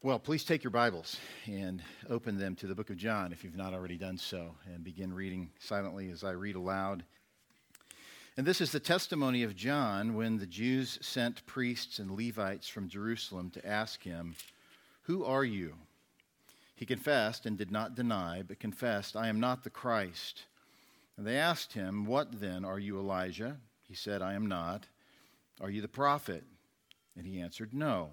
Well, please take your Bibles and open them to the book of John if you've not already done so, and begin reading silently as I read aloud. And this is the testimony of John when the Jews sent priests and Levites from Jerusalem to ask him, Who are you? He confessed and did not deny, but confessed, I am not the Christ. And they asked him, What then? Are you Elijah? He said, I am not. Are you the prophet? And he answered, No.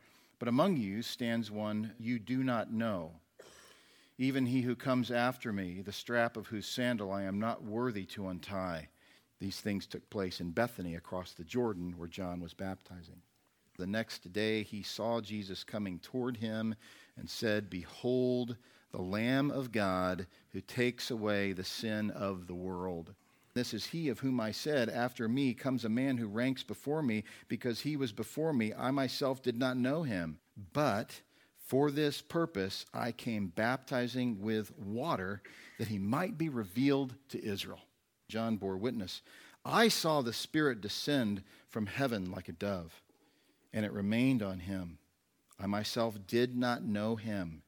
but among you stands one you do not know, even he who comes after me, the strap of whose sandal I am not worthy to untie. These things took place in Bethany across the Jordan where John was baptizing. The next day he saw Jesus coming toward him and said, Behold, the Lamb of God who takes away the sin of the world. This is he of whom I said, After me comes a man who ranks before me, because he was before me. I myself did not know him. But for this purpose I came baptizing with water, that he might be revealed to Israel. John bore witness. I saw the Spirit descend from heaven like a dove, and it remained on him. I myself did not know him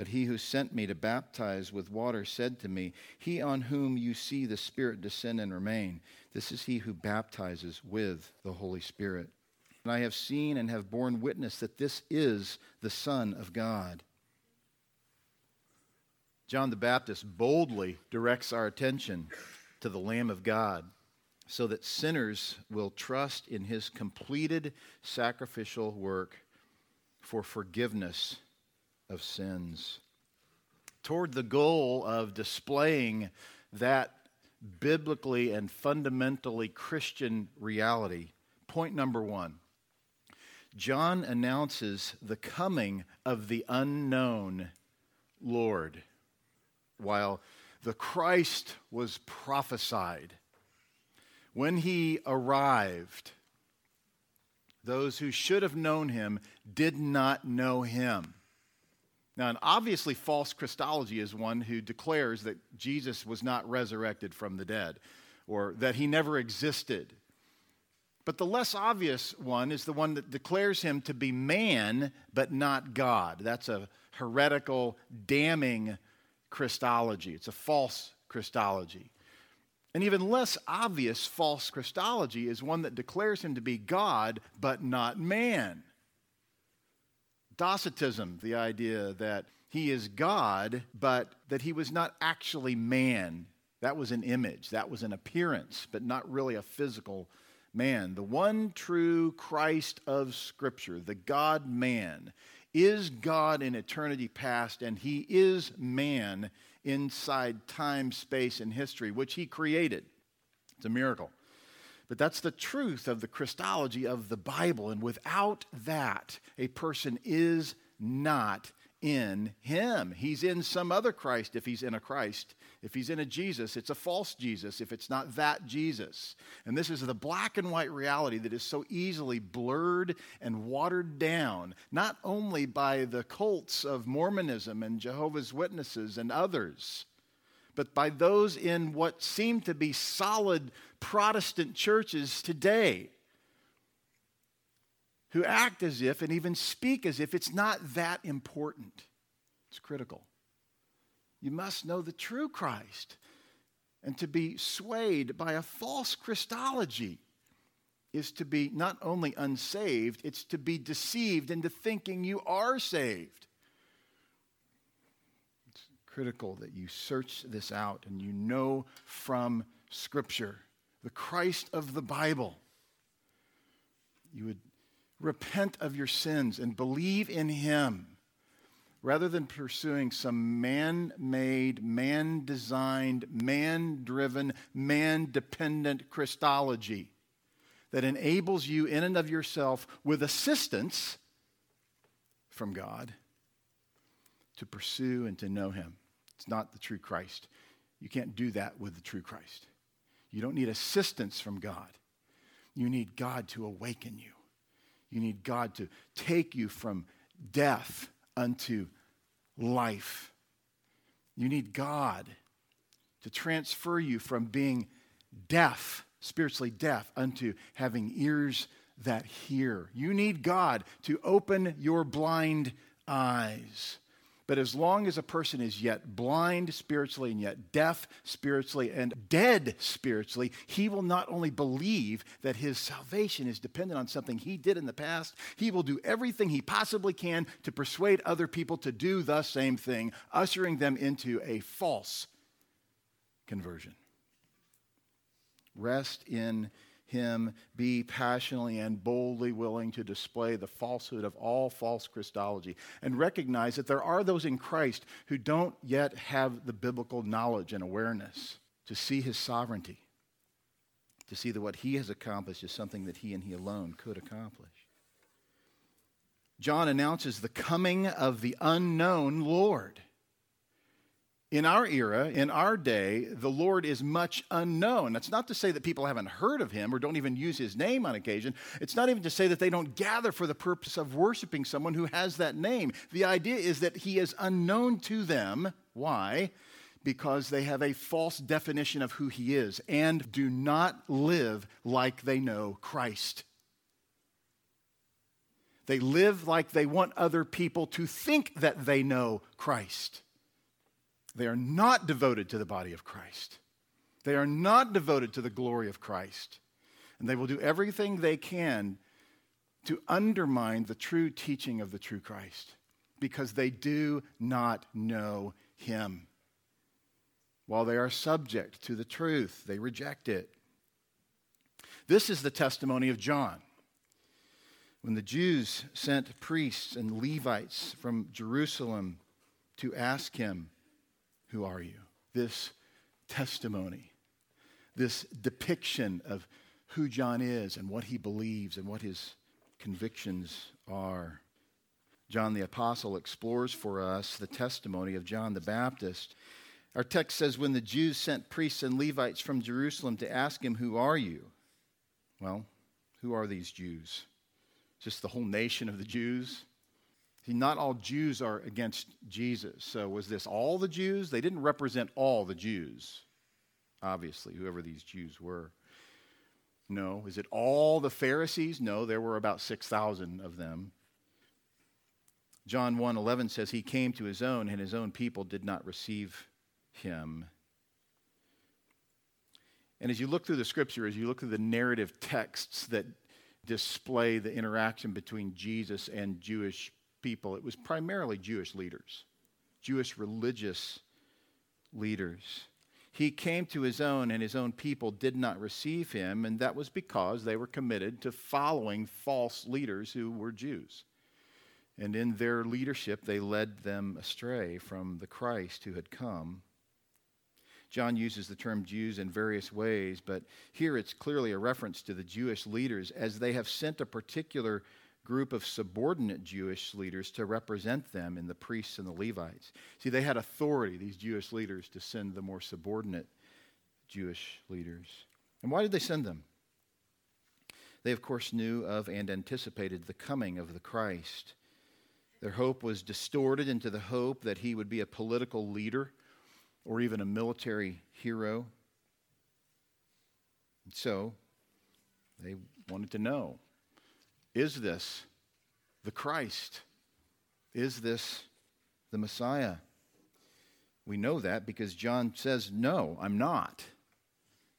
but he who sent me to baptize with water said to me, He on whom you see the Spirit descend and remain, this is he who baptizes with the Holy Spirit. And I have seen and have borne witness that this is the Son of God. John the Baptist boldly directs our attention to the Lamb of God so that sinners will trust in his completed sacrificial work for forgiveness of sins. Toward the goal of displaying that biblically and fundamentally Christian reality, point number one John announces the coming of the unknown Lord, while the Christ was prophesied. When he arrived, those who should have known him did not know him. Now, an obviously false Christology is one who declares that Jesus was not resurrected from the dead or that he never existed. But the less obvious one is the one that declares him to be man but not God. That's a heretical, damning Christology. It's a false Christology. An even less obvious false Christology is one that declares him to be God but not man. Docetism, the idea that he is God, but that he was not actually man. That was an image, that was an appearance, but not really a physical man. The one true Christ of Scripture, the God man, is God in eternity past, and he is man inside time, space, and history, which he created. It's a miracle. But that's the truth of the Christology of the Bible. And without that, a person is not in him. He's in some other Christ if he's in a Christ. If he's in a Jesus, it's a false Jesus if it's not that Jesus. And this is the black and white reality that is so easily blurred and watered down, not only by the cults of Mormonism and Jehovah's Witnesses and others, but by those in what seem to be solid Protestant churches today who act as if and even speak as if it's not that important. It's critical. You must know the true Christ. And to be swayed by a false Christology is to be not only unsaved, it's to be deceived into thinking you are saved critical that you search this out and you know from Scripture, the Christ of the Bible. You would repent of your sins and believe in Him rather than pursuing some man made, man designed, man driven, man dependent Christology that enables you in and of yourself with assistance from God to pursue and to know him. It's not the true Christ. You can't do that with the true Christ. You don't need assistance from God. You need God to awaken you. You need God to take you from death unto life. You need God to transfer you from being deaf, spiritually deaf, unto having ears that hear. You need God to open your blind eyes. But as long as a person is yet blind spiritually and yet deaf spiritually and dead spiritually, he will not only believe that his salvation is dependent on something he did in the past, he will do everything he possibly can to persuade other people to do the same thing, ushering them into a false conversion. Rest in him, be passionately and boldly willing to display the falsehood of all false Christology, and recognize that there are those in Christ who don't yet have the biblical knowledge and awareness to see his sovereignty, to see that what he has accomplished is something that he and he alone could accomplish. John announces the coming of the unknown Lord. In our era, in our day, the Lord is much unknown. That's not to say that people haven't heard of him or don't even use his name on occasion. It's not even to say that they don't gather for the purpose of worshiping someone who has that name. The idea is that he is unknown to them. Why? Because they have a false definition of who he is and do not live like they know Christ. They live like they want other people to think that they know Christ. They are not devoted to the body of Christ. They are not devoted to the glory of Christ. And they will do everything they can to undermine the true teaching of the true Christ because they do not know him. While they are subject to the truth, they reject it. This is the testimony of John. When the Jews sent priests and Levites from Jerusalem to ask him, who are you? This testimony, this depiction of who John is and what he believes and what his convictions are. John the Apostle explores for us the testimony of John the Baptist. Our text says, When the Jews sent priests and Levites from Jerusalem to ask him, Who are you? Well, who are these Jews? Just the whole nation of the Jews? See, not all Jews are against Jesus. So was this all the Jews? They didn't represent all the Jews, obviously, whoever these Jews were. No. Is it all the Pharisees? No, there were about 6,000 of them. John 1:11 says he came to his own and his own people did not receive him. And as you look through the scripture, as you look through the narrative texts that display the interaction between Jesus and Jewish people, it was primarily Jewish leaders, Jewish religious leaders. He came to his own, and his own people did not receive him, and that was because they were committed to following false leaders who were Jews. And in their leadership, they led them astray from the Christ who had come. John uses the term Jews in various ways, but here it's clearly a reference to the Jewish leaders as they have sent a particular group of subordinate Jewish leaders to represent them in the priests and the Levites. See, they had authority, these Jewish leaders, to send the more subordinate Jewish leaders. And why did they send them? They, of course, knew of and anticipated the coming of the Christ. Their hope was distorted into the hope that he would be a political leader or even a military hero. And so they wanted to know is this the Christ? Is this the Messiah? We know that because John says, No, I'm not.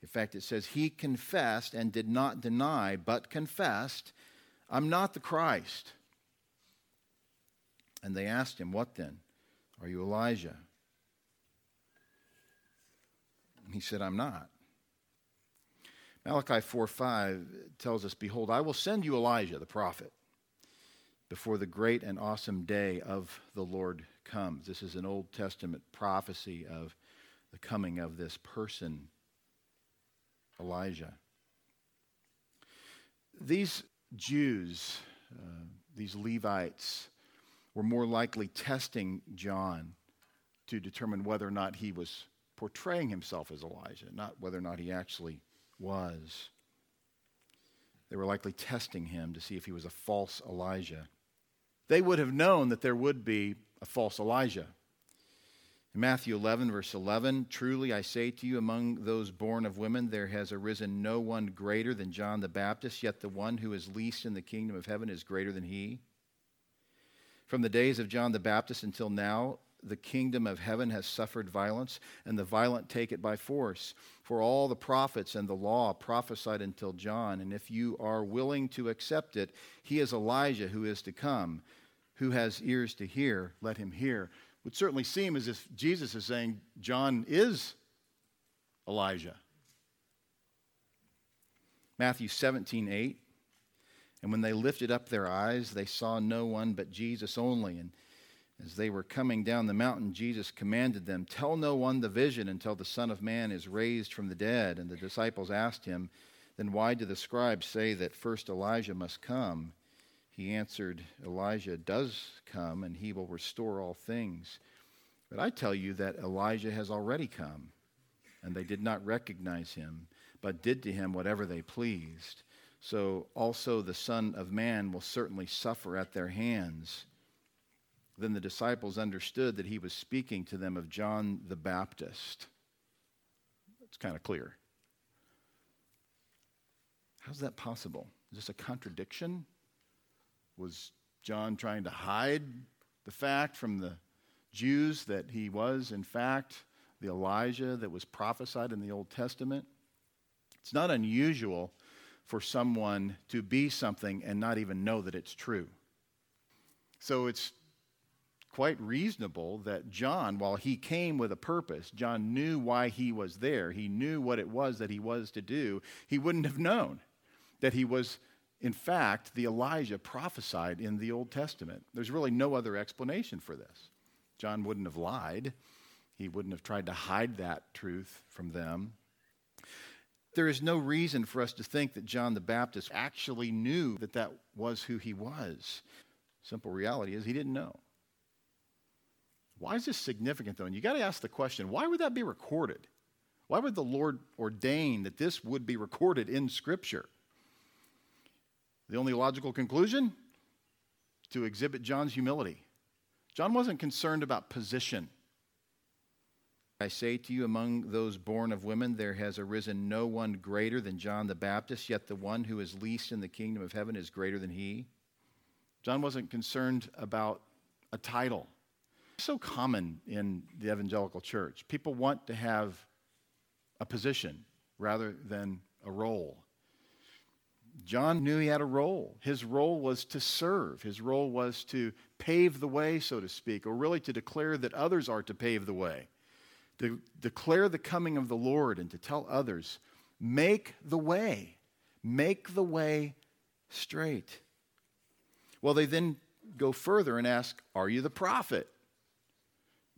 In fact, it says, He confessed and did not deny, but confessed, I'm not the Christ. And they asked him, What then? Are you Elijah? And he said, I'm not. Malachi 4 5 tells us, Behold, I will send you Elijah, the prophet, before the great and awesome day of the Lord comes. This is an Old Testament prophecy of the coming of this person, Elijah. These Jews, uh, these Levites, were more likely testing John to determine whether or not he was portraying himself as Elijah, not whether or not he actually was. They were likely testing him to see if he was a false Elijah. They would have known that there would be a false Elijah. In Matthew 11, verse 11, truly I say to you, among those born of women, there has arisen no one greater than John the Baptist, yet the one who is least in the kingdom of heaven is greater than he. From the days of John the Baptist until now, the kingdom of heaven has suffered violence, and the violent take it by force. For all the prophets and the law prophesied until John, and if you are willing to accept it, he is Elijah who is to come. Who has ears to hear, let him hear. Would certainly seem as if Jesus is saying John is Elijah. Matthew 17, 8. And when they lifted up their eyes, they saw no one but Jesus only. And as they were coming down the mountain, Jesus commanded them, Tell no one the vision until the Son of Man is raised from the dead. And the disciples asked him, Then why do the scribes say that first Elijah must come? He answered, Elijah does come, and he will restore all things. But I tell you that Elijah has already come, and they did not recognize him, but did to him whatever they pleased so also the Son of Man will certainly suffer at their hands. Then the disciples understood that he was speaking to them of John the Baptist. It's kind of clear. How's that possible? Is this a contradiction? Was John trying to hide the fact from the Jews that he was, in fact, the Elijah that was prophesied in the Old Testament? It's not unusual for someone to be something and not even know that it's true. So it's quite reasonable that John, while he came with a purpose, John knew why he was there. He knew what it was that he was to do. He wouldn't have known that he was, in fact, the Elijah prophesied in the Old Testament. There's really no other explanation for this. John wouldn't have lied, he wouldn't have tried to hide that truth from them. There is no reason for us to think that John the Baptist actually knew that that was who he was. Simple reality is he didn't know. Why is this significant, though? And you got to ask the question why would that be recorded? Why would the Lord ordain that this would be recorded in Scripture? The only logical conclusion? To exhibit John's humility. John wasn't concerned about position. I say to you, among those born of women, there has arisen no one greater than John the Baptist, yet the one who is least in the kingdom of heaven is greater than he. John wasn't concerned about a title. So common in the evangelical church. People want to have a position rather than a role. John knew he had a role. His role was to serve. His role was to pave the way, so to speak, or really to declare that others are to pave the way to declare the coming of the Lord and to tell others, make the way, make the way straight. Well, they then go further and ask, Are you the prophet?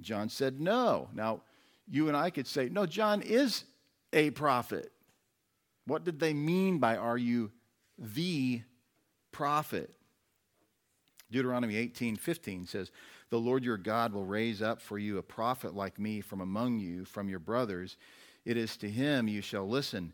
John said, No. Now, you and I could say, No, John is a prophet. What did they mean by, Are you the prophet? Deuteronomy 18 15 says, the Lord your God will raise up for you a prophet like me from among you, from your brothers. It is to him you shall listen,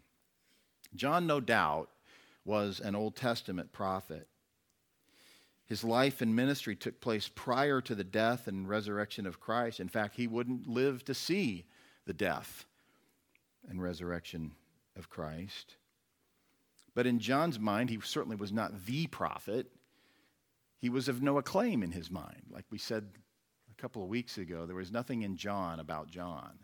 John, no doubt, was an Old Testament prophet. His life and ministry took place prior to the death and resurrection of Christ. In fact, he wouldn't live to see the death and resurrection of Christ. But in John's mind, he certainly was not the prophet he was of no acclaim in his mind. Like we said a couple of weeks ago, there was nothing in John about John.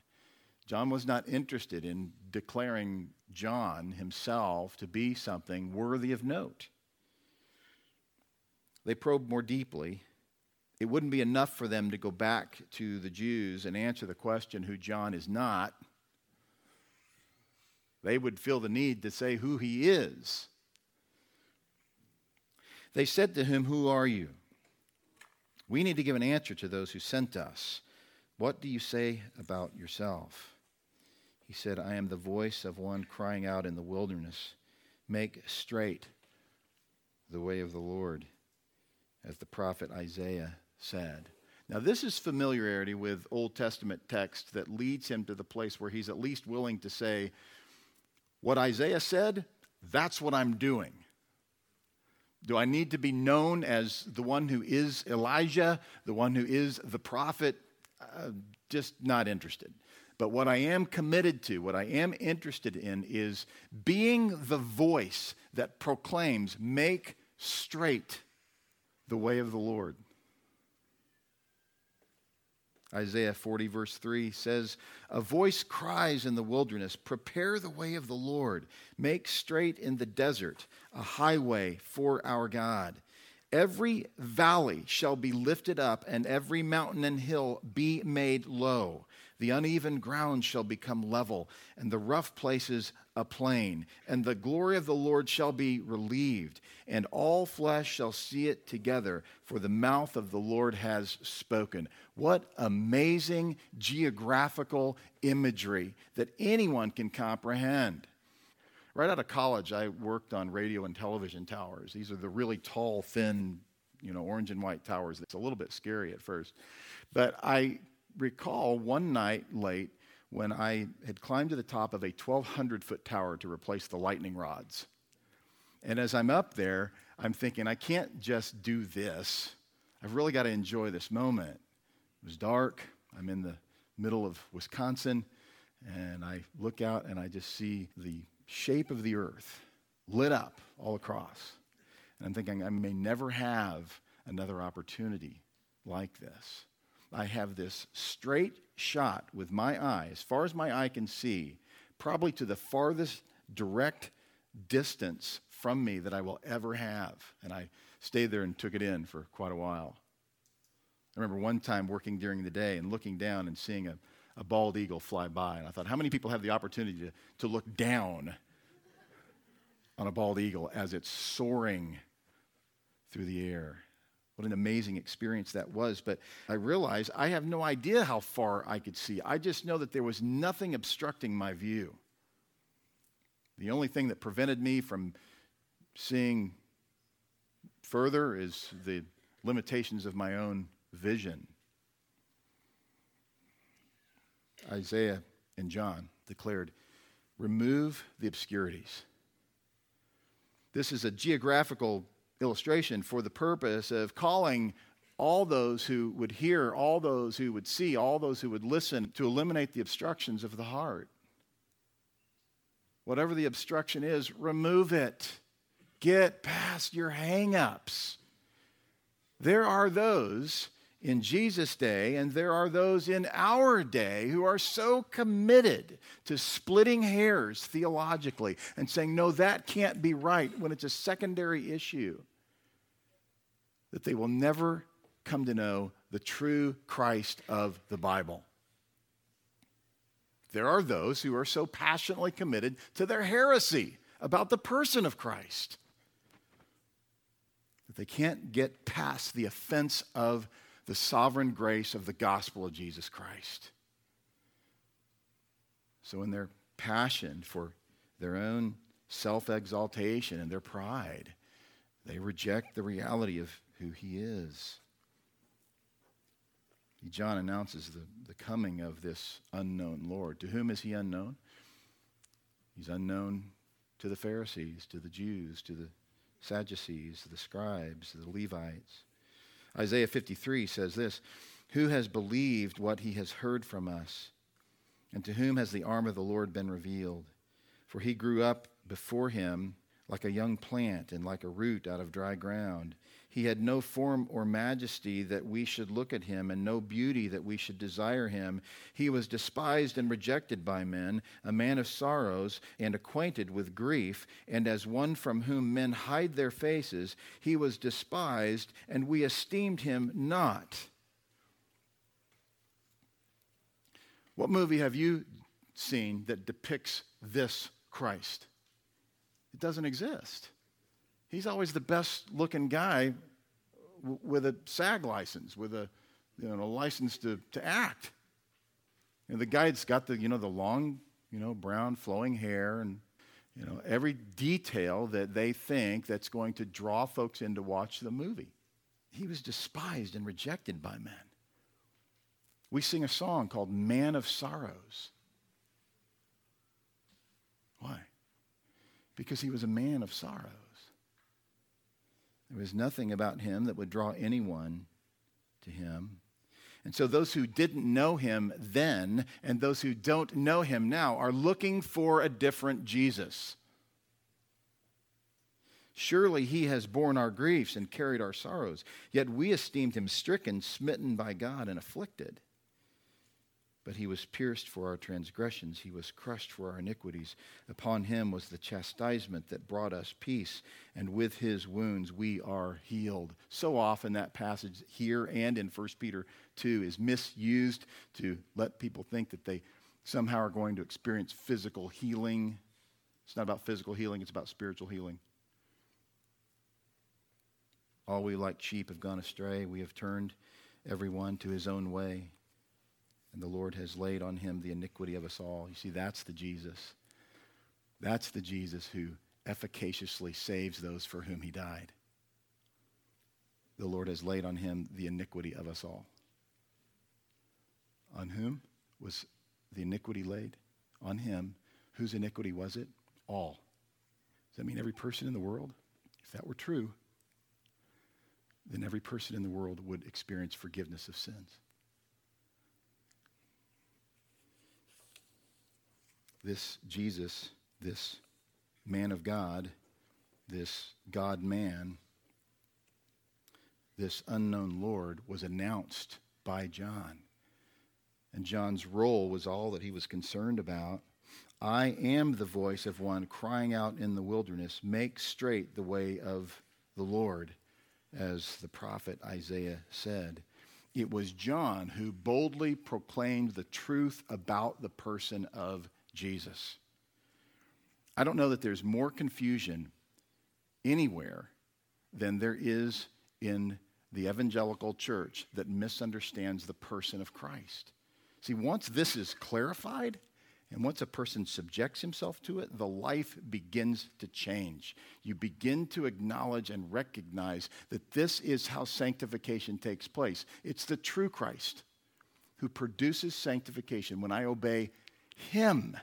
John was not interested in declaring John himself to be something worthy of note. They probed more deeply, it wouldn't be enough for them to go back to the Jews and answer the question who John is not. They would feel the need to say who he is. They said to him, Who are you? We need to give an answer to those who sent us. What do you say about yourself? He said, I am the voice of one crying out in the wilderness, Make straight the way of the Lord, as the prophet Isaiah said. Now, this is familiarity with Old Testament text that leads him to the place where he's at least willing to say, What Isaiah said, that's what I'm doing. Do I need to be known as the one who is Elijah, the one who is the prophet? Uh, just not interested. But what I am committed to, what I am interested in, is being the voice that proclaims, make straight the way of the Lord. Isaiah 40, verse 3 says, A voice cries in the wilderness, Prepare the way of the Lord, make straight in the desert a highway for our God. Every valley shall be lifted up, and every mountain and hill be made low. The uneven ground shall become level, and the rough places a plain. And the glory of the Lord shall be relieved, and all flesh shall see it together, for the mouth of the Lord has spoken. What amazing geographical imagery that anyone can comprehend. Right out of college, I worked on radio and television towers. These are the really tall, thin, you know, orange and white towers. It's a little bit scary at first. But I recall one night late when I had climbed to the top of a 1,200 foot tower to replace the lightning rods. And as I'm up there, I'm thinking, I can't just do this. I've really got to enjoy this moment. It was dark. I'm in the middle of Wisconsin, and I look out and I just see the shape of the earth lit up all across. And I'm thinking, I may never have another opportunity like this. I have this straight shot with my eye, as far as my eye can see, probably to the farthest direct distance from me that I will ever have. And I stayed there and took it in for quite a while. I remember one time working during the day and looking down and seeing a, a bald eagle fly by. And I thought, how many people have the opportunity to, to look down on a bald eagle as it's soaring through the air? What an amazing experience that was. But I realized I have no idea how far I could see. I just know that there was nothing obstructing my view. The only thing that prevented me from seeing further is the limitations of my own vision. Isaiah and John declared, Remove the obscurities. This is a geographical illustration for the purpose of calling all those who would hear, all those who would see, all those who would listen to eliminate the obstructions of the heart. Whatever the obstruction is, remove it. Get past your hang ups. There are those in Jesus' day, and there are those in our day who are so committed to splitting hairs theologically and saying, no, that can't be right when it's a secondary issue, that they will never come to know the true Christ of the Bible. There are those who are so passionately committed to their heresy about the person of Christ that they can't get past the offense of the sovereign grace of the gospel of Jesus Christ. So, in their passion for their own self exaltation and their pride, they reject the reality of who he is. John announces the, the coming of this unknown Lord. To whom is he unknown? He's unknown to the Pharisees, to the Jews, to the Sadducees, to the scribes, to the Levites. Isaiah 53 says this Who has believed what he has heard from us? And to whom has the arm of the Lord been revealed? For he grew up before him like a young plant and like a root out of dry ground. He had no form or majesty that we should look at him, and no beauty that we should desire him. He was despised and rejected by men, a man of sorrows and acquainted with grief, and as one from whom men hide their faces, he was despised, and we esteemed him not. What movie have you seen that depicts this Christ? It doesn't exist. He's always the best looking guy with a SAG license, with a you know, a license to, to act. And the guy's got the, you know, the long, you know, brown flowing hair and, you know, every detail that they think that's going to draw folks in to watch the movie. He was despised and rejected by men. We sing a song called Man of Sorrows. Why? Because he was a man of sorrows. There was nothing about him that would draw anyone to him. And so those who didn't know him then and those who don't know him now are looking for a different Jesus. Surely he has borne our griefs and carried our sorrows, yet we esteemed him stricken, smitten by God, and afflicted. But he was pierced for our transgressions, he was crushed for our iniquities. Upon him was the chastisement that brought us peace, and with his wounds we are healed. So often that passage here and in 1 Peter 2 is misused to let people think that they somehow are going to experience physical healing. It's not about physical healing, it's about spiritual healing. All we like sheep have gone astray. We have turned everyone to his own way and the Lord has laid on him the iniquity of us all. You see, that's the Jesus. That's the Jesus who efficaciously saves those for whom he died. The Lord has laid on him the iniquity of us all. On whom was the iniquity laid? On him. Whose iniquity was it? All. Does that mean every person in the world? If that were true, then every person in the world would experience forgiveness of sins. This Jesus, this man of God, this God man, this unknown Lord was announced by John. And John's role was all that he was concerned about. I am the voice of one crying out in the wilderness, make straight the way of the Lord, as the prophet Isaiah said. It was John who boldly proclaimed the truth about the person of Jesus. I don't know that there's more confusion anywhere than there is in the evangelical church that misunderstands the person of Christ. See, once this is clarified, and once a person subjects himself to it, the life begins to change. You begin to acknowledge and recognize that this is how sanctification takes place. It's the true Christ who produces sanctification when I obey him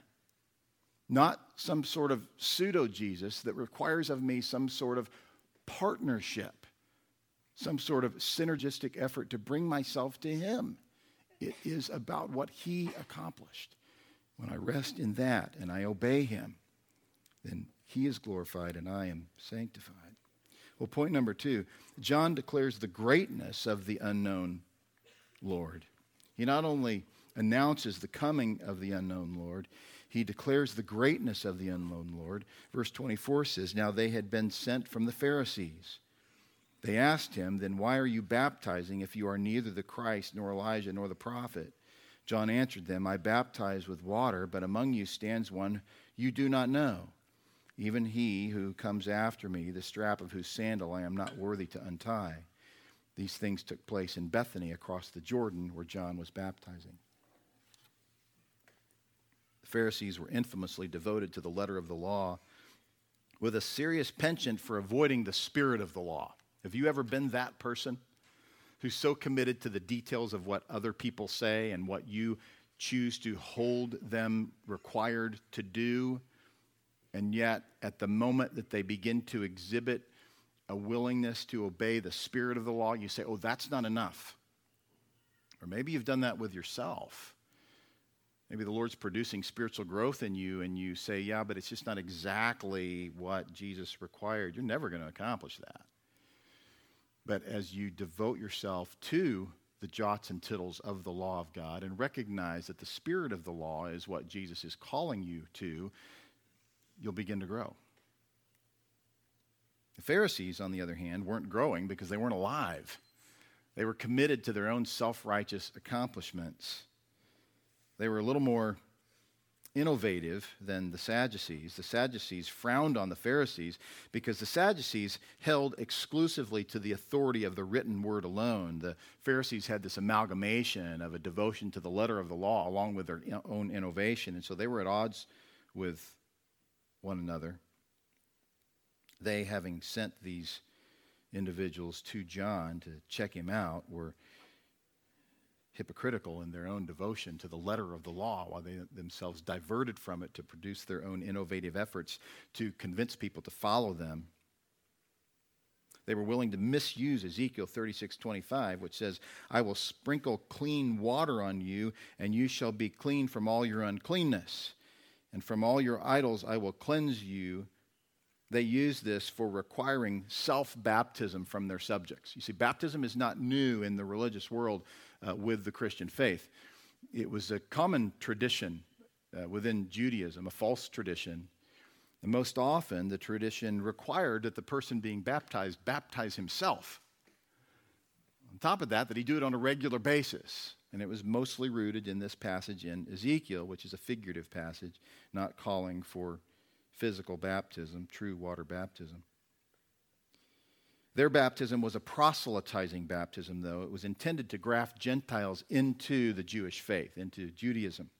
not some sort of pseudo Jesus that requires of me some sort of partnership, some sort of synergistic effort to bring myself to Him. It is about what He accomplished. When I rest in that and I obey Him, then He is glorified and I am sanctified. Well, point number two John declares the greatness of the unknown Lord. He not only announces the coming of the unknown Lord, he declares the greatness of the unknown Lord. Verse 24 says, Now they had been sent from the Pharisees. They asked him, Then why are you baptizing if you are neither the Christ, nor Elijah, nor the prophet? John answered them, I baptize with water, but among you stands one you do not know, even he who comes after me, the strap of whose sandal I am not worthy to untie. These things took place in Bethany across the Jordan where John was baptizing. Pharisees were infamously devoted to the letter of the law with a serious penchant for avoiding the spirit of the law. Have you ever been that person who's so committed to the details of what other people say and what you choose to hold them required to do? And yet, at the moment that they begin to exhibit a willingness to obey the spirit of the law, you say, oh, that's not enough. Or maybe you've done that with yourself Maybe the Lord's producing spiritual growth in you, and you say, Yeah, but it's just not exactly what Jesus required. You're never going to accomplish that. But as you devote yourself to the jots and tittles of the law of God and recognize that the spirit of the law is what Jesus is calling you to, you'll begin to grow. The Pharisees, on the other hand, weren't growing because they weren't alive. They were committed to their own self righteous accomplishments. They were a little more innovative than the Sadducees. The Sadducees frowned on the Pharisees because the Sadducees held exclusively to the authority of the written word alone. The Pharisees had this amalgamation of a devotion to the letter of the law along with their own innovation, and so they were at odds with one another. They, having sent these individuals to John to check him out, were hypocritical in their own devotion to the letter of the law while they themselves diverted from it to produce their own innovative efforts to convince people to follow them. They were willing to misuse Ezekiel 36:25 which says, "I will sprinkle clean water on you and you shall be clean from all your uncleanness, and from all your idols I will cleanse you." They use this for requiring self baptism from their subjects. You see, baptism is not new in the religious world uh, with the Christian faith. It was a common tradition uh, within Judaism, a false tradition. And most often, the tradition required that the person being baptized baptize himself. On top of that, that he do it on a regular basis. And it was mostly rooted in this passage in Ezekiel, which is a figurative passage, not calling for physical baptism, true water baptism. Their baptism was a proselytizing baptism, though. It was intended to graft Gentiles into the Jewish faith, into Judaism.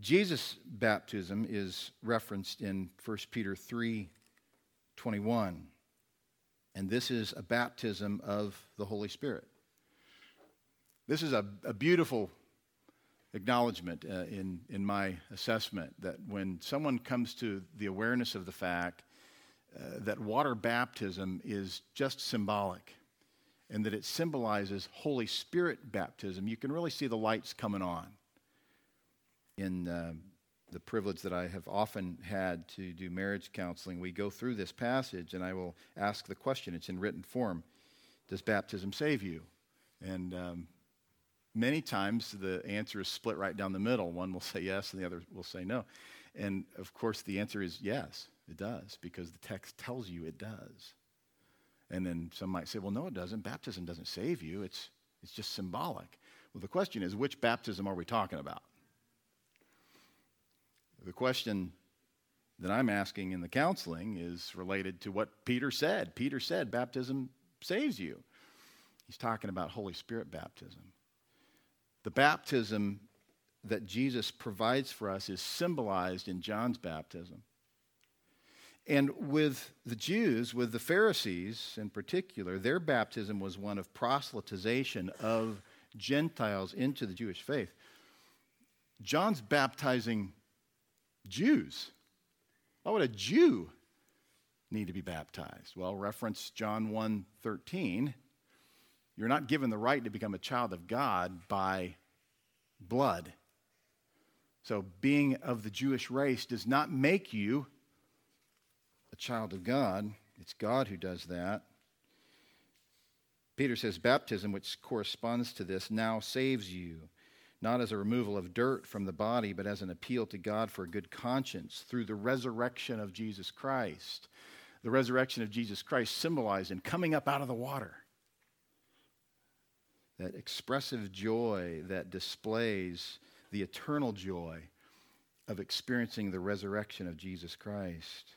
Jesus' baptism is referenced in 1 Peter 3 21. And this is a baptism of the Holy Spirit. This is a, a beautiful acknowledgement uh, in, in my assessment that when someone comes to the awareness of the fact uh, that water baptism is just symbolic and that it symbolizes Holy Spirit baptism, you can really see the lights coming on. In uh, the privilege that I have often had to do marriage counseling, we go through this passage and I will ask the question, it's in written form Does baptism save you? And um, many times the answer is split right down the middle. One will say yes and the other will say no. And of course, the answer is yes. It does, because the text tells you it does. And then some might say, well, no, it doesn't. Baptism doesn't save you, it's, it's just symbolic. Well, the question is, which baptism are we talking about? The question that I'm asking in the counseling is related to what Peter said. Peter said, baptism saves you. He's talking about Holy Spirit baptism. The baptism that Jesus provides for us is symbolized in John's baptism. And with the Jews, with the Pharisees in particular, their baptism was one of proselytization of Gentiles into the Jewish faith. John's baptizing Jews. Why would a Jew need to be baptized? Well, reference John 1 13. You're not given the right to become a child of God by blood. So, being of the Jewish race does not make you a child of God. It's God who does that. Peter says baptism, which corresponds to this, now saves you, not as a removal of dirt from the body, but as an appeal to God for a good conscience through the resurrection of Jesus Christ. The resurrection of Jesus Christ symbolized in coming up out of the water. That expressive joy that displays the eternal joy of experiencing the resurrection of Jesus Christ.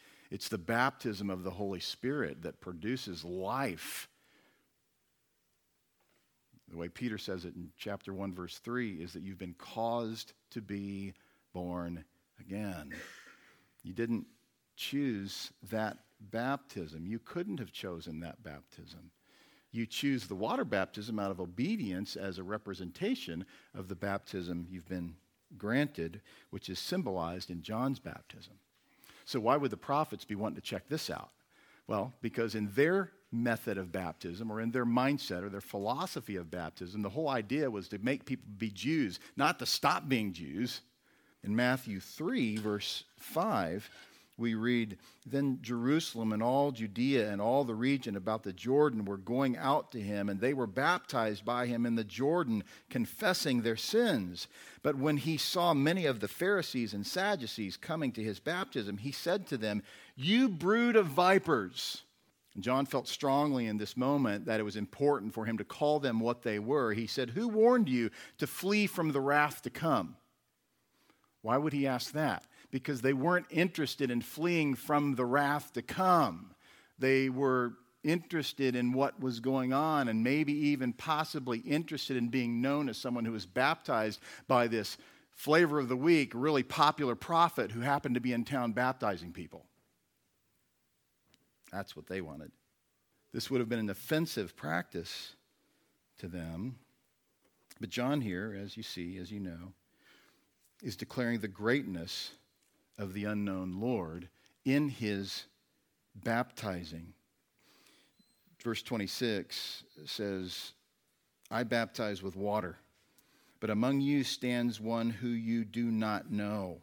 It's the baptism of the Holy Spirit that produces life. The way Peter says it in chapter 1, verse 3 is that you've been caused to be born again. You didn't choose that baptism. You couldn't have chosen that baptism. You choose the water baptism out of obedience as a representation of the baptism you've been granted, which is symbolized in John's baptism. So, why would the prophets be wanting to check this out? Well, because in their method of baptism or in their mindset or their philosophy of baptism, the whole idea was to make people be Jews, not to stop being Jews. In Matthew 3, verse 5, we read, Then Jerusalem and all Judea and all the region about the Jordan were going out to him, and they were baptized by him in the Jordan, confessing their sins. But when he saw many of the Pharisees and Sadducees coming to his baptism, he said to them, You brood of vipers. John felt strongly in this moment that it was important for him to call them what they were. He said, Who warned you to flee from the wrath to come? Why would he ask that? Because they weren't interested in fleeing from the wrath to come. They were interested in what was going on and maybe even possibly interested in being known as someone who was baptized by this flavor of the week, really popular prophet who happened to be in town baptizing people. That's what they wanted. This would have been an offensive practice to them. But John, here, as you see, as you know, is declaring the greatness of the unknown Lord in his baptizing. Verse 26 says, I baptize with water, but among you stands one who you do not know.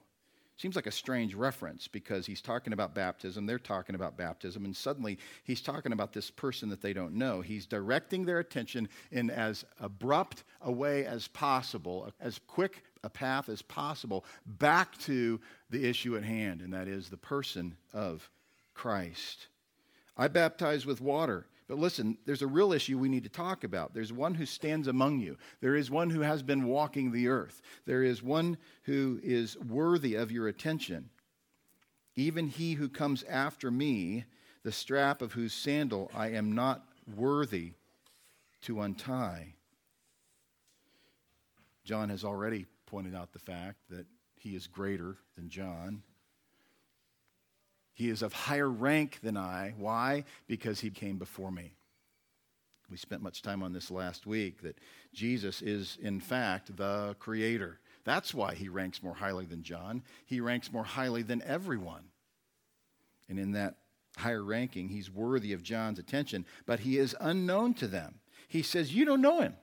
Seems like a strange reference because he's talking about baptism, they're talking about baptism, and suddenly he's talking about this person that they don't know. He's directing their attention in as abrupt a way as possible, as quick a path as possible back to the issue at hand, and that is the person of Christ. I baptize with water. But listen, there's a real issue we need to talk about. There's one who stands among you. There is one who has been walking the earth. There is one who is worthy of your attention. Even he who comes after me, the strap of whose sandal I am not worthy to untie. John has already pointed out the fact that he is greater than John. He is of higher rank than I. Why? Because he came before me. We spent much time on this last week that Jesus is, in fact, the creator. That's why he ranks more highly than John. He ranks more highly than everyone. And in that higher ranking, he's worthy of John's attention, but he is unknown to them. He says, You don't know him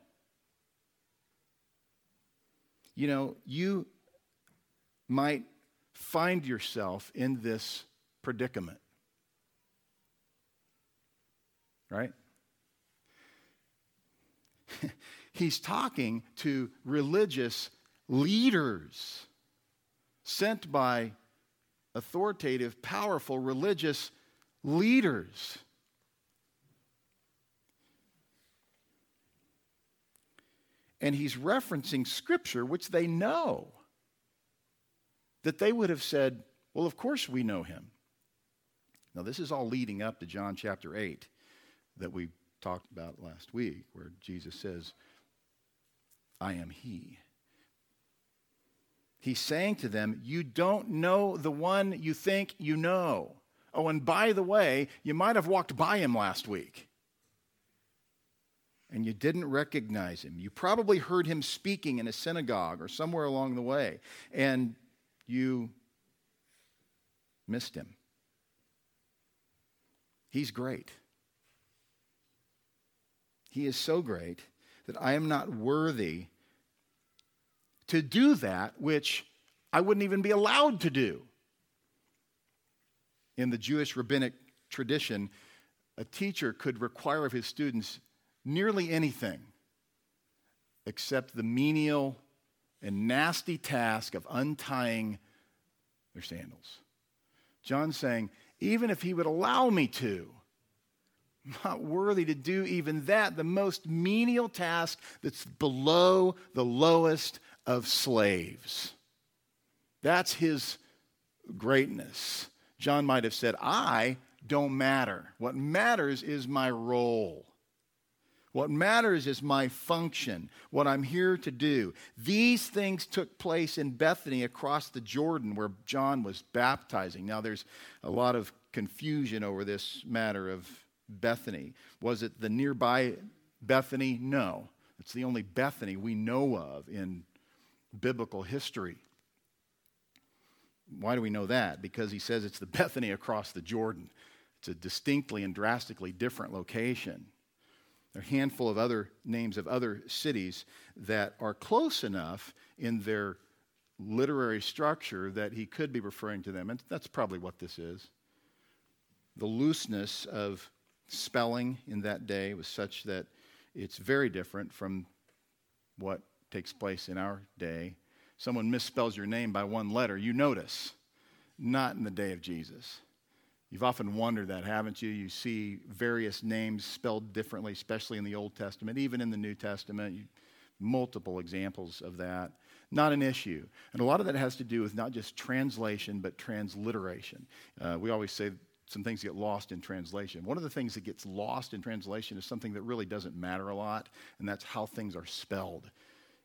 you know, you might find yourself in this predicament. Right? He's talking to religious leaders sent by authoritative, powerful religious leaders. and he's referencing scripture, which they know, that they would have said, Well, of course we know him. Now, this is all leading up to John chapter 8 that we talked about last week, where Jesus says, I am he. He's saying to them, You don't know the one you think you know. Oh, and by the way, you might have walked by him last week and you didn't recognize him. You probably heard him speaking in a synagogue or somewhere along the way, and you missed him. He's great. He is so great that I am not worthy to do that which I wouldn't even be allowed to do. In the Jewish rabbinic tradition, a teacher could require of his students nearly anything except the menial and nasty task of untying their sandals. John's saying, even if he would allow me to, not worthy to do even that, the most menial task that's below the lowest of slaves. That's his greatness. John might have said, I don't matter. What matters is my role. What matters is my function, what I'm here to do. These things took place in Bethany across the Jordan where John was baptizing. Now, there's a lot of confusion over this matter of Bethany. Was it the nearby Bethany? No. It's the only Bethany we know of in biblical history. Why do we know that? Because he says it's the Bethany across the Jordan. It's a distinctly and drastically different location. There are a handful of other names of other cities that are close enough in their literary structure that he could be referring to them. And that's probably what this is. The looseness of spelling in that day was such that it's very different from what takes place in our day. Someone misspells your name by one letter, you notice. Not in the day of Jesus. You've often wondered that, haven't you? You see various names spelled differently, especially in the Old Testament, even in the New Testament. Multiple examples of that. Not an issue. And a lot of that has to do with not just translation, but transliteration. Uh, we always say some things get lost in translation. One of the things that gets lost in translation is something that really doesn't matter a lot, and that's how things are spelled.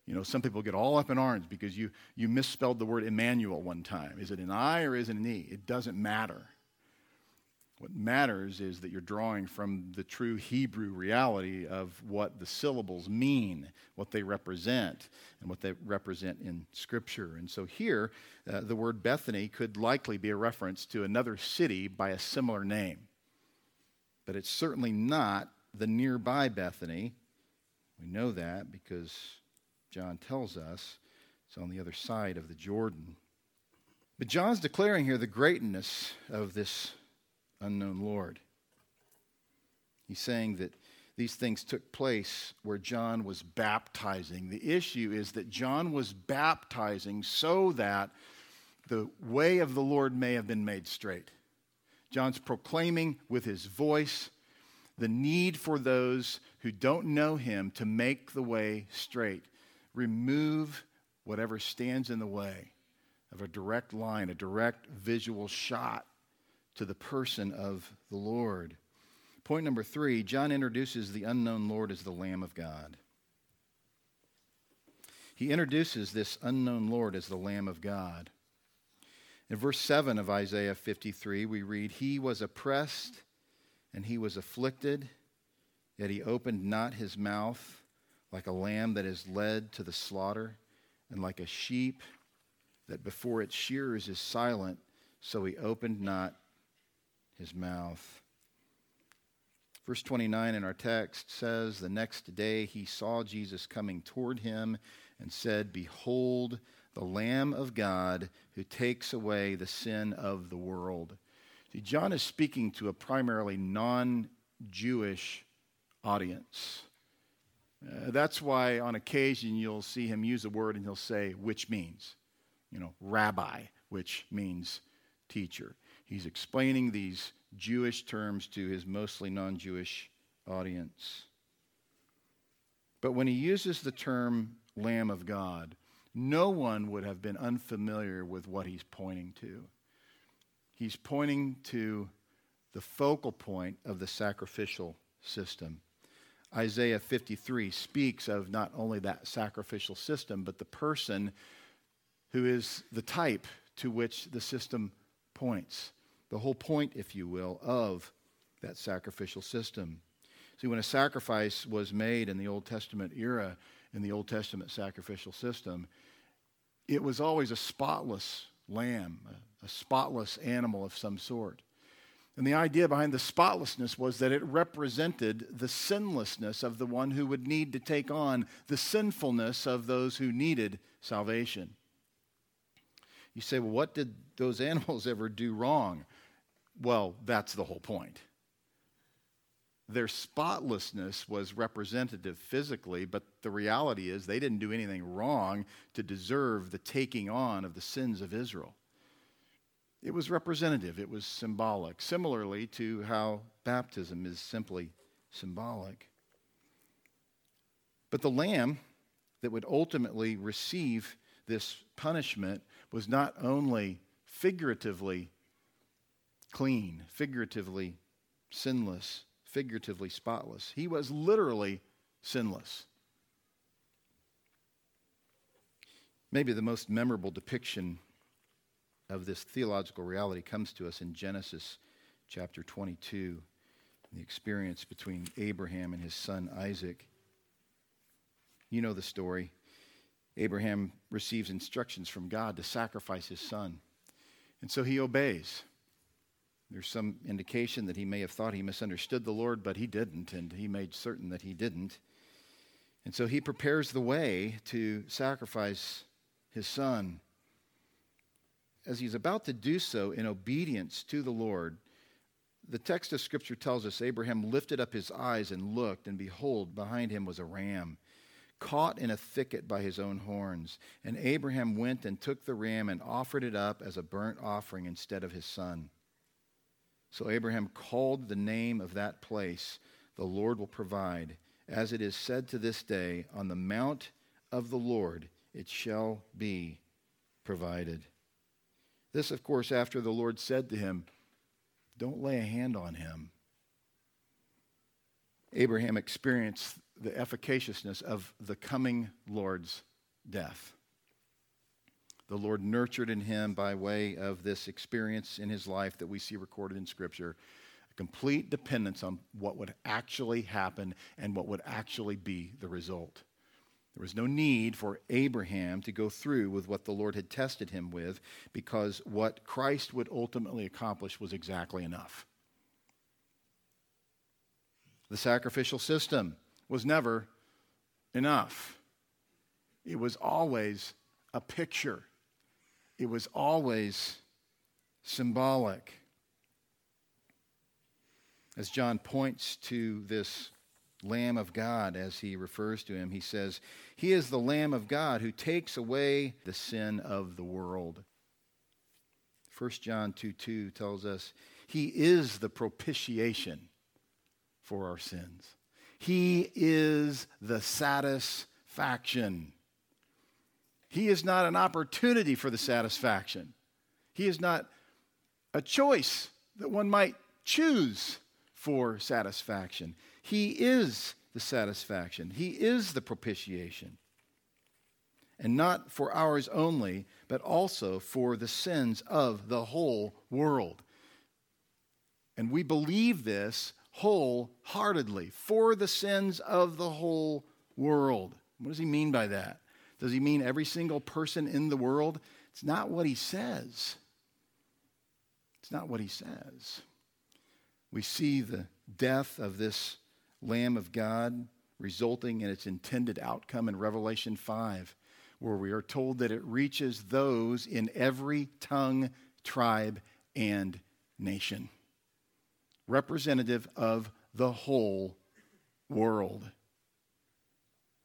You know, some people get all up in arms because you, you misspelled the word Emmanuel one time. Is it an I or is it an E? It doesn't matter. What matters is that you're drawing from the true Hebrew reality of what the syllables mean, what they represent, and what they represent in Scripture. And so here, uh, the word Bethany could likely be a reference to another city by a similar name. But it's certainly not the nearby Bethany. We know that because John tells us it's on the other side of the Jordan. But John's declaring here the greatness of this unknown Lord. He's saying that these things took place where John was baptizing. The issue is that John was baptizing so that the way of the Lord may have been made straight. John's proclaiming with his voice the need for those who don't know him to make the way straight. Remove whatever stands in the way of a direct line, a direct visual shot to the person of the Lord. Point number three John introduces the unknown Lord as the Lamb of God. He introduces this unknown Lord as the Lamb of God. In verse 7 of Isaiah 53, we read, He was oppressed and he was afflicted, yet he opened not his mouth, like a lamb that is led to the slaughter, and like a sheep that before its shearers is silent, so he opened not his mouth. Verse 29 in our text says, The next day he saw Jesus coming toward him and said, Behold, the Lamb of God who takes away the sin of the world. See, John is speaking to a primarily non Jewish audience. Uh, that's why on occasion you'll see him use a word and he'll say, which means, you know, rabbi, which means teacher. He's explaining these Jewish terms to his mostly non Jewish audience. But when he uses the term Lamb of God, no one would have been unfamiliar with what he's pointing to. He's pointing to the focal point of the sacrificial system. Isaiah 53 speaks of not only that sacrificial system, but the person who is the type to which the system points the whole point, if you will, of that sacrificial system. See, when a sacrifice was made in the Old Testament era, in the Old Testament sacrificial system, it was always a spotless lamb, a, spotless animal of some sort. And the idea behind the spotlessness was that it represented the sinlessness of the one who would need to take on the sinfulness of those who needed salvation. You say, well, what did those animals ever do wrong? Well, that's the whole point. Their spotlessness was representative physically, but the reality is they didn't do anything wrong to deserve the taking on of the sins of Israel. It was representative, it was symbolic, similarly to how baptism is simply symbolic. But the lamb that would ultimately receive this punishment was not only figuratively clean, figuratively sinless, figuratively spotless. He was literally sinless. Maybe the most memorable depiction of this theological reality comes to us in Genesis chapter 22, the experience between Abraham and his son Isaac. You know the story. Abraham receives instructions from God to sacrifice his son, and so he obeys. There's some indication that he may have thought he misunderstood the Lord, but he didn't, and he made certain that he didn't. And so he prepares the way to sacrifice his son. As he's about to do so in obedience to the Lord, the text of Scripture tells us Abraham lifted up his eyes and looked, and behold, behind him was a ram, caught in a thicket by his own horns. And Abraham went and took the ram and offered it up as a burnt offering instead of his son. So Abraham called the name of that place, The Lord will provide. As it is said to this day, On the mount of the Lord it shall be provided. This, of course, after the Lord said to him, Don't lay a hand on him. Abraham experienced the efficaciousness of the coming Lord's death the Lord nurtured in him by way of this experience in his life that we see recorded in Scripture a complete dependence on what would actually happen and what would actually be the result. There was no need for Abraham to go through with what the Lord had tested him with because what Christ would ultimately accomplish was exactly enough. The sacrificial system was never enough, it was always a picture it was always symbolic. As John points to this Lamb of God, as he refers to him, he says, He is the Lamb of God who takes away the sin of the world. 1 John 2 2 tells us, He is the propitiation for our sins. He is the satisfaction. He is not an opportunity for the satisfaction. He is not a choice that one might choose for satisfaction. He is the satisfaction, He is the propitiation. And not for ours only, but also for the sins of the whole world. And we believe this wholeheartedly for the sins of the whole world. What does he mean by that? Does he mean every single person in the world? It's not what he says. It's not what he says. We see the death of this Lamb of God resulting in its intended outcome in Revelation 5, where we are told that it reaches those in every tongue, tribe, and nation, representative of the whole world.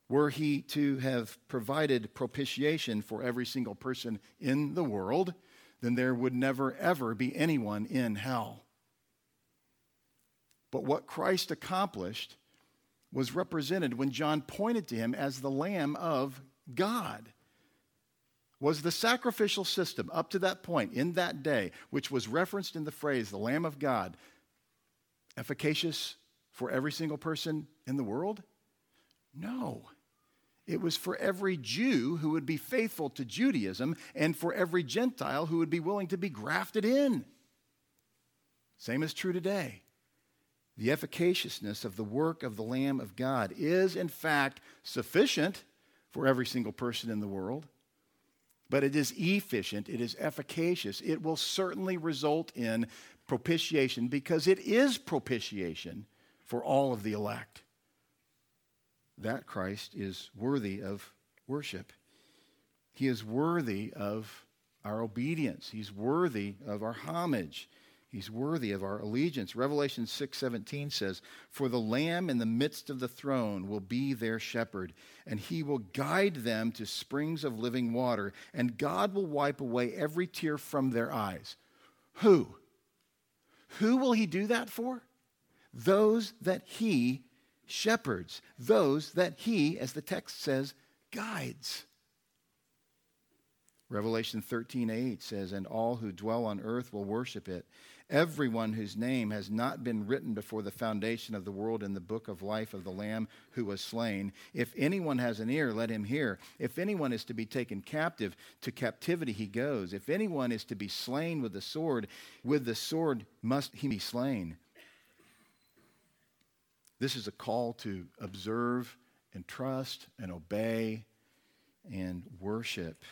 Were he to have provided propitiation for every single person in the world, then there would never, ever be anyone in hell. But what Christ accomplished was represented when John pointed to him as the Lamb of God. Was the sacrificial system up to that point in that day, which was referenced in the phrase the Lamb of God, efficacious for every single person in the world? No. It was for every Jew who would be faithful to Judaism and for every Gentile who would be willing to be grafted in. Same is true today. The efficaciousness of the work of the Lamb of God is, in fact, sufficient for every single person in the world, but it is efficient, it is efficacious. It will certainly result in propitiation because it is propitiation for all of the elect that Christ is worthy of worship. He is worthy of our obedience. He's worthy of our homage. He's worthy of our allegiance. Revelation 6:17 says, "For the lamb in the midst of the throne will be their shepherd, and he will guide them to springs of living water, and God will wipe away every tear from their eyes." Who? Who will he do that for? Those that he shepherds, those that he, as the text says, guides. Revelation 13 8 says, And all who dwell on earth will worship it. Everyone whose name has not been written before the foundation of the world in the book of life of the Lamb who was slain. If anyone has an ear, let him hear. If anyone is to be taken captive, to captivity he goes. If anyone is to be slain with the sword, with the sword must he be slain. This is a call to observe and trust and obey and worship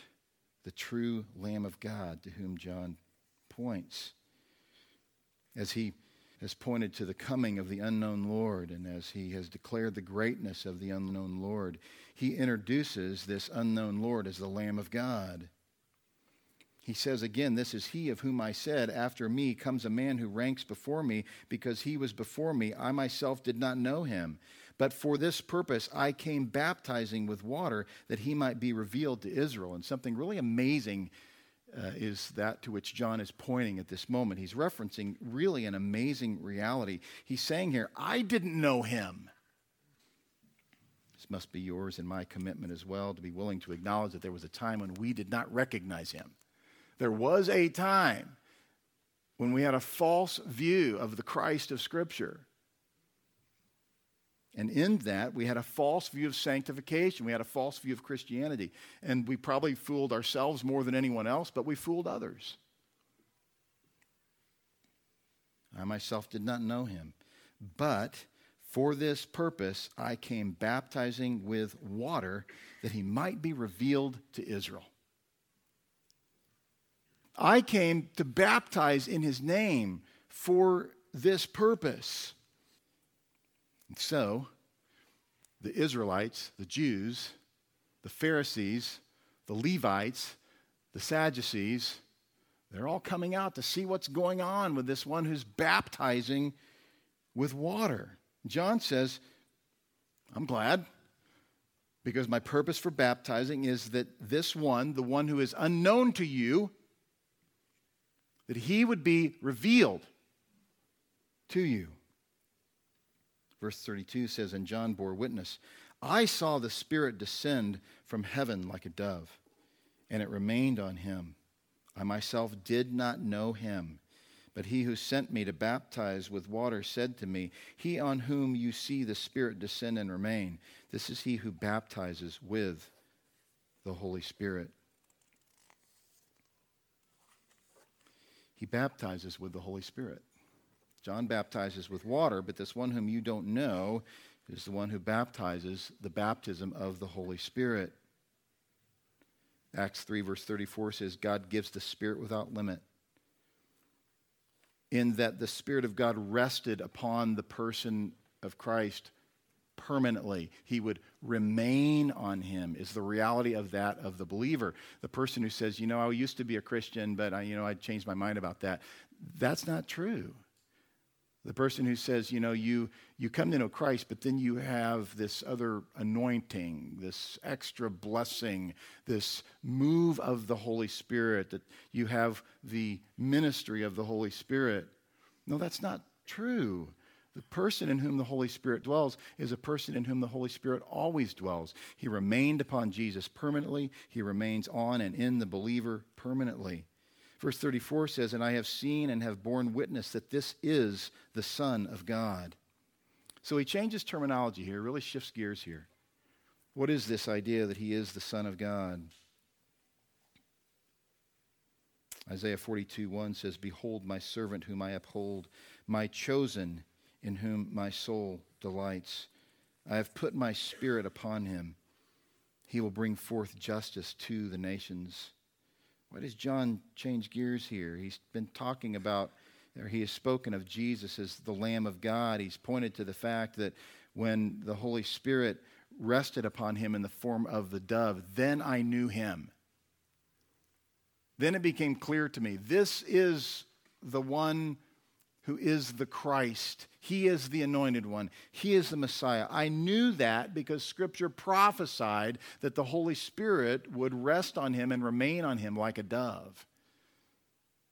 the true Lamb of God to whom John points. As he has pointed to the coming of the unknown Lord and as he has declared the greatness of the unknown Lord, he introduces this unknown Lord as the Lamb of God. He says again, This is he of whom I said, After me comes a man who ranks before me, because he was before me. I myself did not know him. But for this purpose I came baptizing with water, that he might be revealed to Israel. And something really amazing uh, is that to which John is pointing at this moment. He's referencing really an amazing reality. He's saying here, I didn't know him. This must be yours and my commitment as well to be willing to acknowledge that there was a time when we did not recognize him. There was a time when we had a false view of the Christ of Scripture. And in that, we had a false view of sanctification. We had a false view of Christianity. And we probably fooled ourselves more than anyone else, but we fooled others. I myself did not know him. But for this purpose, I came baptizing with water that he might be revealed to Israel. I came to baptize in his name for this purpose. So, the Israelites, the Jews, the Pharisees, the Levites, the Sadducees, they're all coming out to see what's going on with this one who's baptizing with water. John says, I'm glad because my purpose for baptizing is that this one, the one who is unknown to you, that he would be revealed to you. Verse 32 says, And John bore witness I saw the Spirit descend from heaven like a dove, and it remained on him. I myself did not know him, but he who sent me to baptize with water said to me, He on whom you see the Spirit descend and remain, this is he who baptizes with the Holy Spirit. He baptizes with the Holy Spirit. John baptizes with water, but this one whom you don't know is the one who baptizes the baptism of the Holy Spirit. Acts 3, verse 34 says, God gives the Spirit without limit. In that the Spirit of God rested upon the person of Christ permanently. He would remain on him is the reality of that of the believer. The person who says, you know, I used to be a Christian, but I, you know, I changed my mind about that. That's not true. The person who says, you know, you, you come to know Christ, but then you have this other anointing, this extra blessing, this move of the Holy Spirit, that you have the ministry of the Holy Spirit. No, that's not true. The person in whom the Holy Spirit dwells is a person in whom the Holy Spirit always dwells. He remained upon Jesus permanently, he remains on and in the believer permanently. Verse 34 says, And I have seen and have borne witness that this is the Son of God. So he changes terminology here, really shifts gears here. What is this idea that he is the Son of God? Isaiah 42 1 says, Behold, my servant whom I uphold, my chosen in whom my soul delights. I have put my spirit upon him. He will bring forth justice to the nations. Why does John change gears here? He's been talking about, or he has spoken of Jesus as the Lamb of God. He's pointed to the fact that when the Holy Spirit rested upon him in the form of the dove, then I knew him. Then it became clear to me this is the one who is the Christ. He is the anointed one. He is the Messiah. I knew that because Scripture prophesied that the Holy Spirit would rest on him and remain on him like a dove.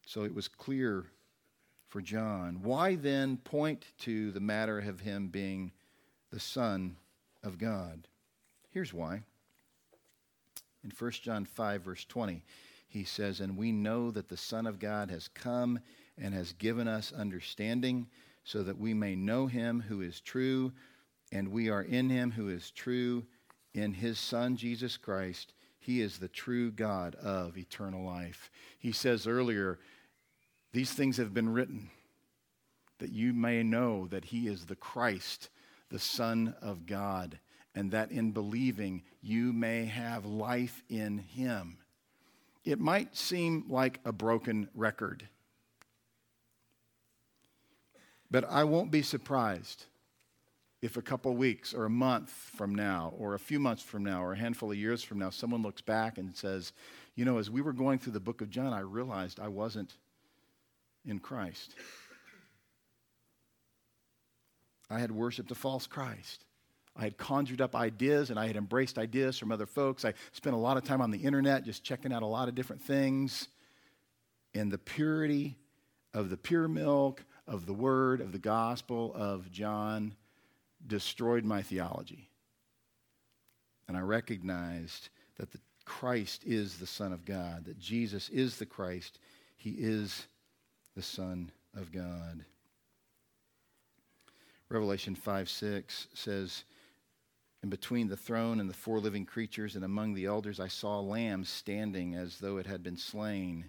So it was clear for John. Why then point to the matter of him being the Son of God? Here's why. In 1 John 5, verse 20, he says, And we know that the Son of God has come and has given us understanding, so that we may know him who is true, and we are in him who is true, in his Son, Jesus Christ. He is the true God of eternal life. He says earlier, These things have been written that you may know that he is the Christ, the Son of God, and that in believing you may have life in him. It might seem like a broken record, but I won't be surprised if a couple weeks or a month from now or a few months from now or a handful of years from now someone looks back and says, you know, as we were going through the book of John, I realized I wasn't in Christ. I had worshiped a false Christ. I had conjured up ideas and I had embraced ideas from other folks. I spent a lot of time on the internet just checking out a lot of different things. And the purity of the pure milk of the word of the gospel of John destroyed my theology. And I recognized that the Christ is the Son of God, that Jesus is the Christ. He is the Son of God. Revelation 5 6 says, And between the throne and the four living creatures and among the elders, I saw a lamb standing as though it had been slain,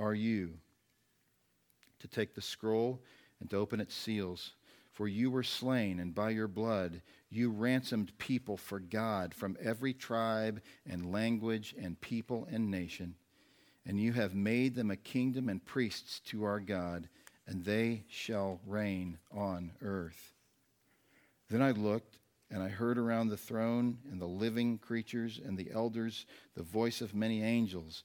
are you to take the scroll and to open its seals. For you were slain, and by your blood you ransomed people for God from every tribe and language and people and nation. And you have made them a kingdom and priests to our God and they shall reign on earth. Then I looked, and I heard around the throne and the living creatures and the elders the voice of many angels,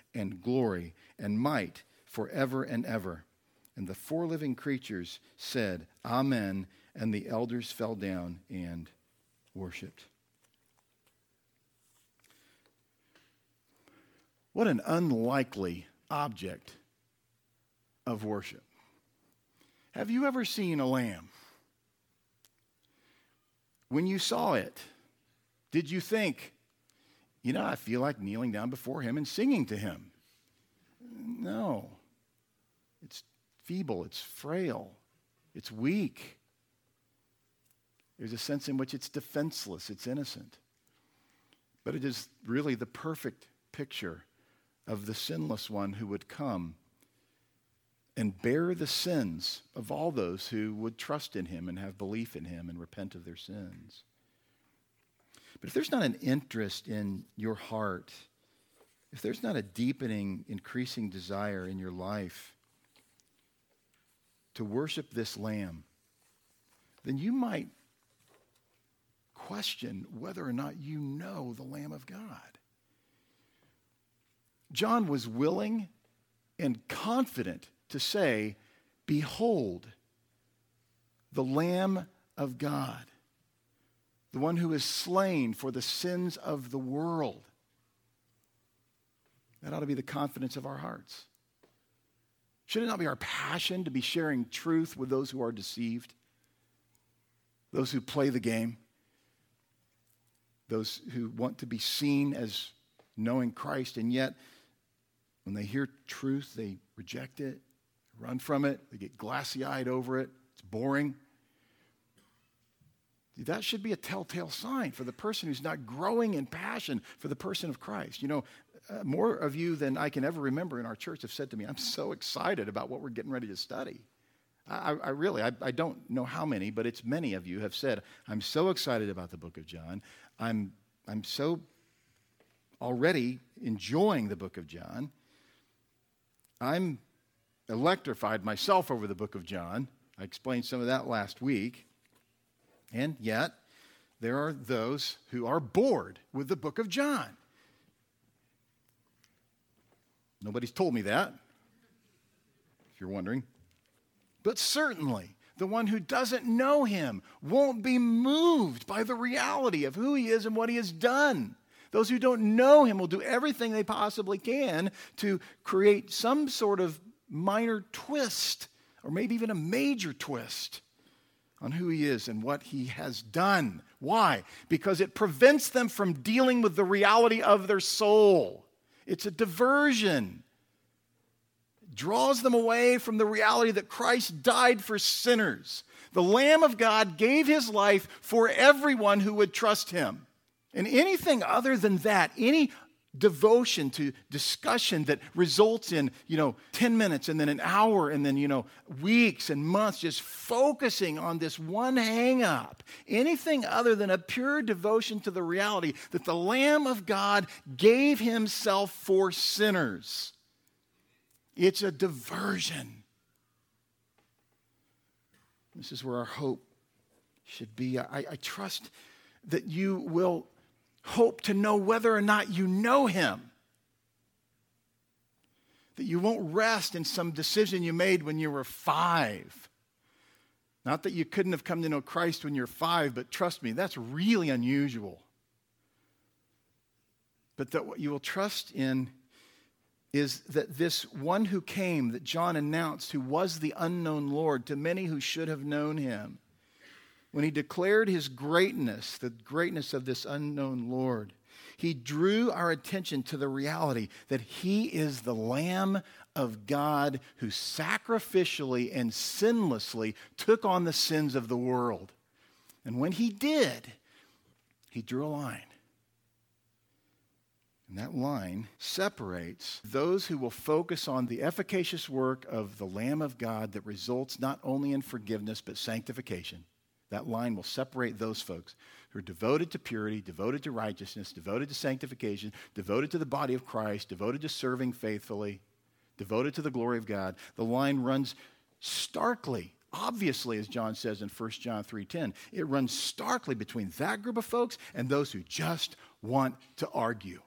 and glory and might forever and ever. And the four living creatures said, Amen. And the elders fell down and worshiped. What an unlikely object of worship. Have you ever seen a lamb? When you saw it, did you think, you know, I feel like kneeling down before him and singing to him? No. It's feeble, it's frail, it's weak. There's a sense in which it's defenseless, it's innocent. But it is really the perfect picture of the sinless one who would come and bear the sins of all those who would trust in him and have belief in him and repent of their sins. But if there's not an interest in your heart, if there's not a deepening, increasing desire in your life to worship this Lamb, then you might question whether or not you know the Lamb of God. John was willing and confident to say, Behold, the Lamb of God, the one who is slain for the sins of the world. That ought to be the confidence of our hearts. Should it not be our passion to be sharing truth with those who are deceived, those who play the game, those who want to be seen as knowing Christ, and yet when they hear truth, they reject it, run from it, they get glassy eyed over it, it's boring. That should be a telltale sign for the person who's not growing in passion for the person of Christ. You know, uh, more of you than I can ever remember in our church have said to me, I'm so excited about what we're getting ready to study. I, I really, I, I, don't know how many, but it's many of you have said, I'm so excited about the book of John. I'm, I'm so already enjoying the book of John. I'm electrified myself over the book of John. I explained some of that last week. And yet, there are those who are bored with the book of John. Nobody's told me that, if you're wondering. But certainly, the one who doesn't know him won't be moved by the reality of who he is and what he has done. Those who don't know him will do everything they possibly can to create some sort of minor twist, or maybe even a major twist, on who he is and what he has done. Why? Because it prevents them from dealing with the reality of their soul. It's a diversion. It draws them away from the reality that Christ died for sinners. The Lamb of God gave his life for everyone who would trust him. And anything other than that, any devotion to discussion that results in, you know, 10 minutes and then an hour and then, you know, weeks and months just focusing on this one hang up. Anything other than a pure devotion to the reality that the Lamb of God gave himself for sinners. It's a diversion. This is where our hope should be. I, I trust that you will hope to know whether or not you know Him. That you won't rest in some decision you made when you were five. Not that you couldn't have come to know Christ when you're five, but trust me, that's really unusual. But that what you will trust in is that this one who came, that John announced, who was the unknown Lord to many who should have known him, when he declared his greatness, the greatness of this unknown Lord, he drew our attention to the reality that he is the Lamb of God who sacrificially and sinlessly took on the sins of the world. And when he did, he drew a line. And that line separates those who will focus on the efficacious work of the Lamb of God that results not only in forgiveness but sanctification that line will separate those folks who are devoted to purity, devoted to righteousness, devoted to sanctification, devoted to the body of Christ, devoted to serving faithfully, devoted to the glory of God. The line runs starkly obviously as john says in 1 john 3.10 it runs starkly between that group of folks and those who just want to argue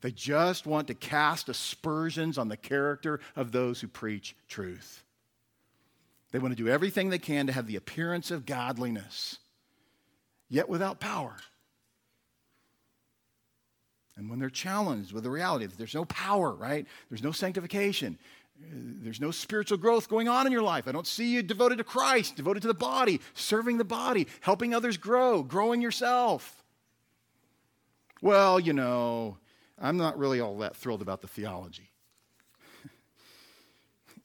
they just want to cast aspersions on the character of those who preach truth they want to do everything they can to have the appearance of godliness, yet without power. And when they're challenged with the reality that there's no power, right? There's no sanctification, there's no spiritual growth going on in your life. I don't see you devoted to Christ, devoted to the body, serving the body, helping others grow, growing yourself. Well, you know, I'm not really all that thrilled about the theology.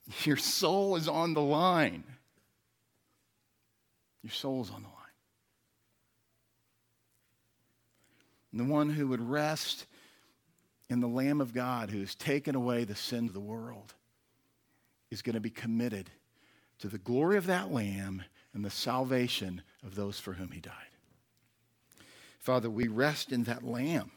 Your soul is on the line. Your soul is on the line. And the one who would rest in the Lamb of God who has taken away the sin of the world is going to be committed to the glory of that Lamb and the salvation of those for whom he died. Father, we rest in that Lamb.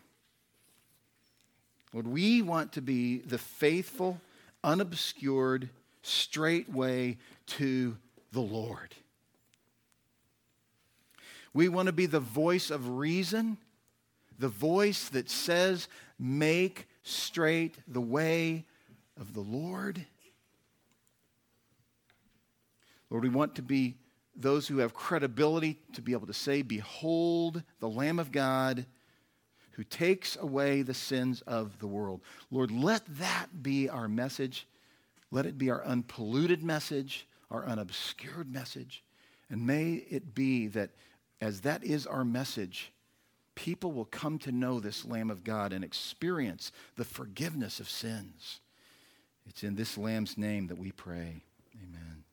Lord, we want to be the faithful, unobscured, straight way to the Lord. We want to be the voice of reason, the voice that says, Make straight the way of the Lord. Lord, we want to be those who have credibility to be able to say, Behold the Lamb of God who takes away the sins of the world. Lord, let that be our message let it be our unpolluted message, our unobscured message. And may it be that as that is our message, people will come to know this Lamb of God and experience the forgiveness of sins. It's in this Lamb's name that we pray.